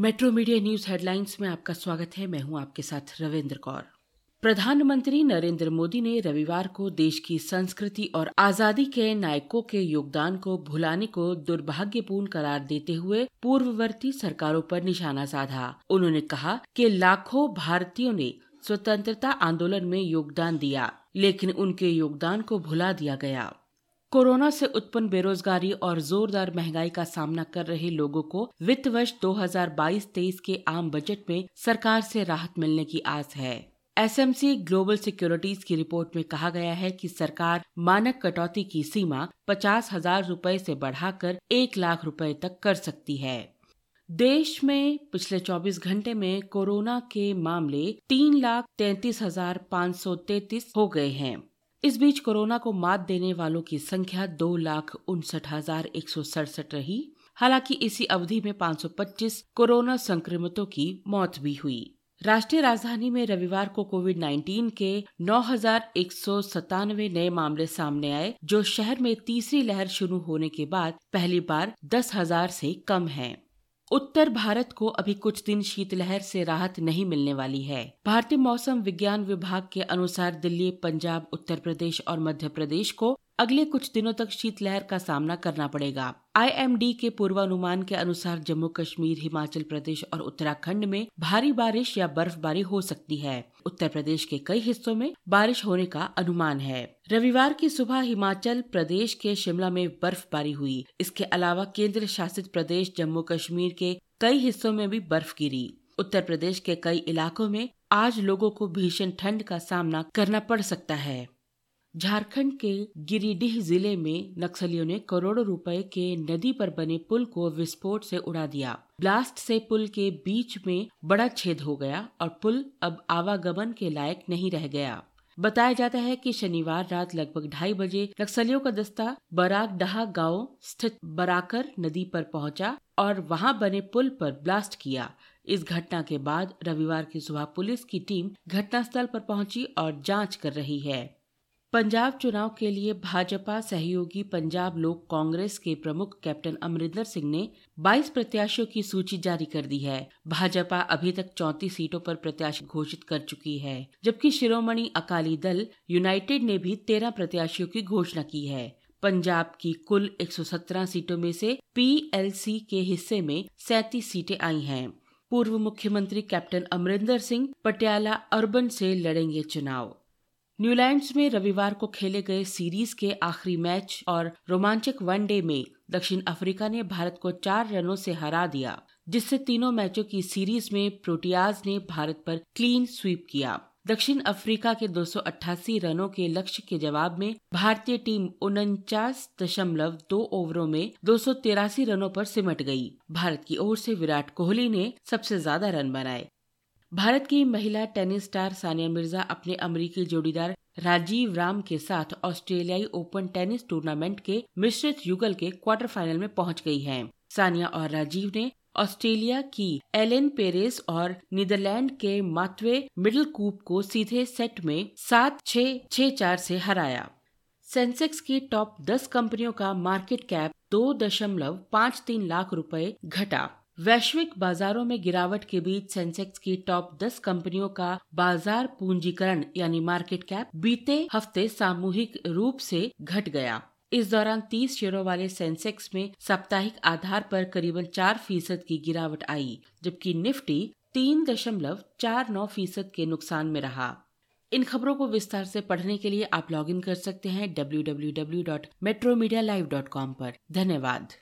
Metro media news headlines में आपका स्वागत है। मैं हूँ आपके साथ रविंद्र कौर। प्रधानमंत्री नरेंद्र मोदी ने रविवार को देश की संस्कृति और आज़ादी के नायकों के योगदान को भुलाने को दुर्भाग्यपूर्ण करार देते हुए पूर्ववर्ती सरकारों पर निशाना साधा। उन्होंने कहा कि लाखों भारतीयों ने स्वतंत्रता आंदोलन में योगदान दिया, लेकिन उनके योगदान को भुला दिया गया। कोरोना से उत्पन्न बेरोजगारी और जोरदार महँगाई का सामना कर रहे लोगों को वित्त वर्ष 2022-23 के आम बजट में सरकार से राहत मिलने की आस है। एसएमसी ग्लोबल सिक्योरिटीज की रिपोर्ट में कहा गया है कि सरकार मानक कटौती की सीमा पचास हज़ार रूपए ऐसी बढ़ाकर एक लाख रुपए तक कर सकती है। देश में पिछले 24 घंटे में कोरोना के मामले तीन लाख तैतीस हज़ार पाँच सौ तैतीस हो गए हैं। इस बीच कोरोना को मात देने वालों की संख्या दो लाख उनसठ हज़ार एक सौ सड़सठ रही। हालाँकि इसी अवधि में 525 कोरोना संक्रमितों की मौत भी हुई। राष्ट्रीय राजधानी में रविवार को कोविड 19 के नौ हज़ार एक सौ सतानवे नए मामले सामने आए, जो शहर में तीसरी लहर शुरू होने के बाद पहली बार दस हज़ार से कम है। उत्तर भारत को अभी कुछ दिन शीतलहर से राहत नहीं मिलने वाली है। भारतीय मौसम विज्ञान विभाग के अनुसार दिल्ली, पंजाब, उत्तर प्रदेश और मध्य प्रदेश को अगले कुछ दिनों तक शीतलहर का सामना करना पड़ेगा। आईएमडी के पूर्वानुमान के अनुसार जम्मू कश्मीर, हिमाचल प्रदेश और उत्तराखंड में भारी बारिश या बर्फबारी हो सकती है। उत्तर प्रदेश के कई हिस्सों में बारिश होने का अनुमान है। रविवार की सुबह हिमाचल प्रदेश के शिमला में बर्फबारी हुई। इसके अलावा केंद्र शासित प्रदेश जम्मू कश्मीर के कई हिस्सों में भी बर्फ़ गिरी। उत्तर प्रदेश के कई इलाकों में आज लोगों को भीषण ठंड का सामना करना पड़ सकता है। झारखंड के गिरिडीह ज़िले में नक्सलियों ने करोड़ों रुपए के नदी पर बने पुल को विस्फोट से उड़ा दिया। ब्लास्ट से पुल के बीच में बड़ा छेद हो गया और पुल अब आवागमन के लायक नहीं रह गया। बताया जाता है कि शनिवार रात लगभग ढाई बजे नक्सलियों का दस्ता बराक डहा गाँव स्थित बराकर नदी पर पहुँचा और वहाँ बने पुल पर ब्लास्ट किया। इस घटना के बाद रविवार की सुबह पुलिस की टीम घटनास्थल पर पहुँची और जाँच कर रही है। पंजाब चुनाव के लिए भाजपा सहयोगी पंजाब लोक कांग्रेस के प्रमुख कैप्टन अमरिंदर सिंह ने 22 प्रत्याशियों की सूची जारी कर दी है। भाजपा अभी तक 34 सीटों पर प्रत्याशी घोषित कर चुकी है, जबकि शिरोमणि अकाली दल यूनाइटेड ने भी 13 प्रत्याशियों की घोषणा की है। पंजाब की कुल 117 सीटों में से पीएलसी के हिस्से में सैतीस सीटें आई हैं। पूर्व मुख्यमंत्री कैप्टन अमरिंदर सिंह पटियाला अर्बन से लड़ेंगे चुनाव। न्यूलैंड्स में रविवार को खेले गए सीरीज़ के आखिरी मैच और रोमांचक वनडे में दक्षिण अफ्रीका ने भारत को चार रनों से हरा दिया, जिससे तीनों मैचों की सीरीज़ में प्रोटियाज ने भारत पर क्लीन स्वीप किया दक्षिण अफ्रीका के दो सौ अट्ठासी रनों के लक्ष्य के जवाब में भारतीय टीम उनचास दशमलव दो ओवरों में दो सौ तिरासी रनों पर सिमट गई। भारत की ओर से विराट कोहली ने सबसे ज़्यादा रन बनाए भारत की महिला टेनिस स्टार सानिया मिर्ज़ा अपने अमरीकी जोड़ीदार राजीव राम के साथ ऑस्ट्रेलियाई ओपन टेनिस टूर्नामेंट के मिश्रित युगल के क्वार्टर फाइनल में पहुँच गई हैं। सानिया और राजीव ने ऑस्ट्रेलिया की एलेन पेरेस और नीदरलैंड के मातवे मिडल कूप को सीधे सेट में सात छह छह चार से हराया सेंसेक्स की टॉप दस कंपनियों का मार्केट कैप दो दशमलव पाँच तीन लाख रुपए घटा वैश्विक बाजारों में गिरावट के बीच सेंसेक्स की टॉप 10 कंपनियों का बाज़ार पूंजीकरण यानी मार्केट कैप बीते हफ़्ते सामूहिक रूप से घट गया। इस दौरान 30 शेयरों वाले सेंसेक्स में साप्ताहिक आधार पर करीबन चार फ़ीसद की गिरावट आई, जबकि निफ्टी तीन दशमलव चार नौ फ़ीसद के नुकसान में रहा। इन खबरों को विस्तार से पढ़ने के लिए आप लॉगिन कर सकते हैं W W W dot metro media live dot com धन्यवाद।